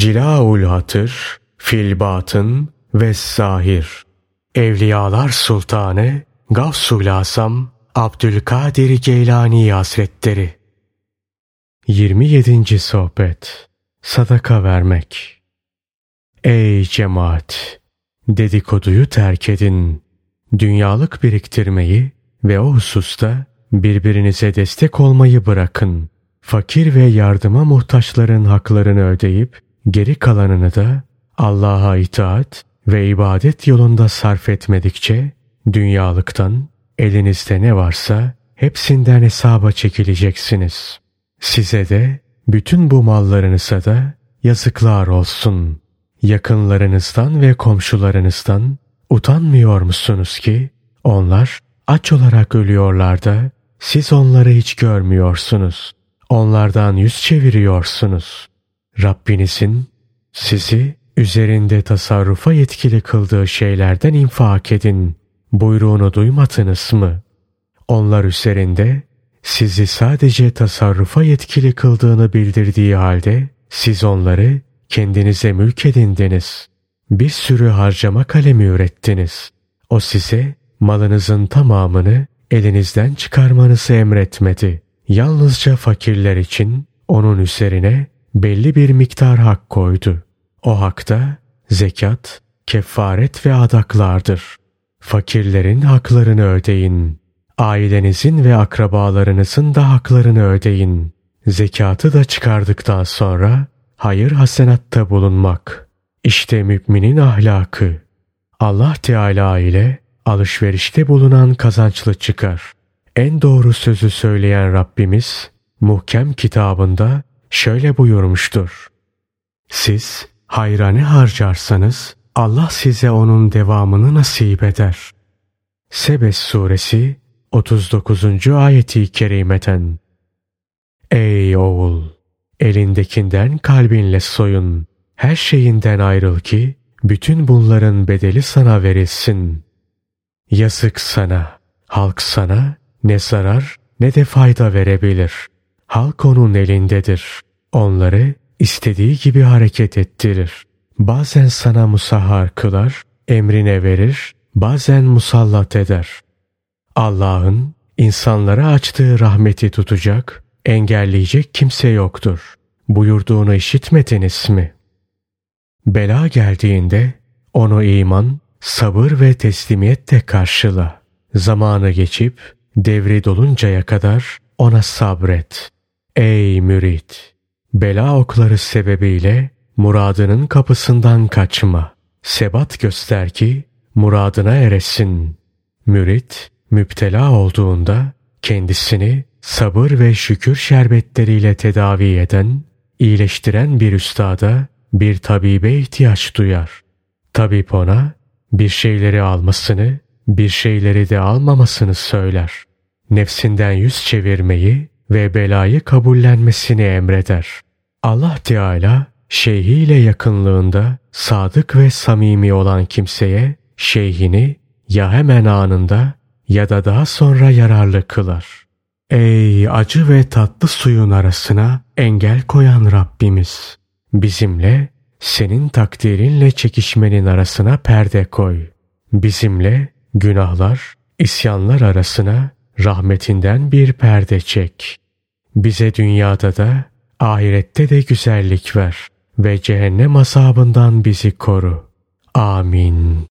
Cilaul Hatır, Filbatın ve Zahir. Evliyalar Sultanı Gavsul Asam Abdülkadir Geylani Hazretleri 27. Sohbet Sadaka Vermek Ey cemaat! Dedikoduyu terk edin. Dünyalık biriktirmeyi ve o hususta birbirinize destek olmayı bırakın. Fakir ve yardıma muhtaçların haklarını ödeyip geri kalanını da Allah'a itaat ve ibadet yolunda sarf etmedikçe dünyalıktan elinizde ne varsa hepsinden hesaba çekileceksiniz. Size de bütün bu mallarınıza da yazıklar olsun. Yakınlarınızdan ve komşularınızdan utanmıyor musunuz ki onlar aç olarak ölüyorlar da siz onları hiç görmüyorsunuz. Onlardan yüz çeviriyorsunuz. Rabbinizin sizi üzerinde tasarrufa yetkili kıldığı şeylerden infak edin buyruğunu duymadınız mı? Onlar üzerinde sizi sadece tasarrufa yetkili kıldığını bildirdiği halde siz onları kendinize mülk edindiniz. Bir sürü harcama kalemi ürettiniz. O size malınızın tamamını elinizden çıkarmanızı emretmedi. Yalnızca fakirler için onun üzerine belli bir miktar hak koydu. O hakta zekat, kefaret ve adaklardır. Fakirlerin haklarını ödeyin. Ailenizin ve akrabalarınızın da haklarını ödeyin. Zekatı da çıkardıktan sonra hayır hasenatta bulunmak. İşte müminin ahlakı. Allah Teala ile alışverişte bulunan kazançlı çıkar. En doğru sözü söyleyen Rabbimiz muhkem kitabında şöyle buyurmuştur. Siz hayra ne harcarsanız Allah size onun devamını nasip eder. Sebes suresi 39. ayeti kerimeten. Ey oğul! Elindekinden kalbinle soyun. Her şeyinden ayrıl ki bütün bunların bedeli sana verilsin. Yazık sana. Halk sana ne zarar ne de fayda verebilir. Halk onun elindedir. Onları istediği gibi hareket ettirir. Bazen sana musahhar kılar, emrine verir, bazen musallat eder. Allah'ın insanlara açtığı rahmeti tutacak, engelleyecek kimse yoktur. Buyurduğunu işitmediniz mi? Bela geldiğinde onu iman, sabır ve teslimiyetle karşıla. Zamanı geçip devri doluncaya kadar ona sabret. Ey mürit! Bela okları sebebiyle muradının kapısından kaçma. Sebat göster ki muradına eresin. Mürit müptela olduğunda kendisini sabır ve şükür şerbetleriyle tedavi eden, iyileştiren bir üstada, bir tabibe ihtiyaç duyar. Tabip ona bir şeyleri almasını, bir şeyleri de almamasını söyler. Nefsinden yüz çevirmeyi ve belayı kabullenmesini emreder. Allah Teala şeyhiyle yakınlığında sadık ve samimi olan kimseye şeyhini ya hemen anında ya da daha sonra yararlı kılar. Ey acı ve tatlı suyun arasına engel koyan Rabbimiz! Bizimle, senin takdirinle çekişmenin arasına perde koy. Bizimle günahlar, isyanlar arasına rahmetinden bir perde çek. Bize dünyada da, ahirette de güzellik ver ve cehennem azabından bizi koru. Amin.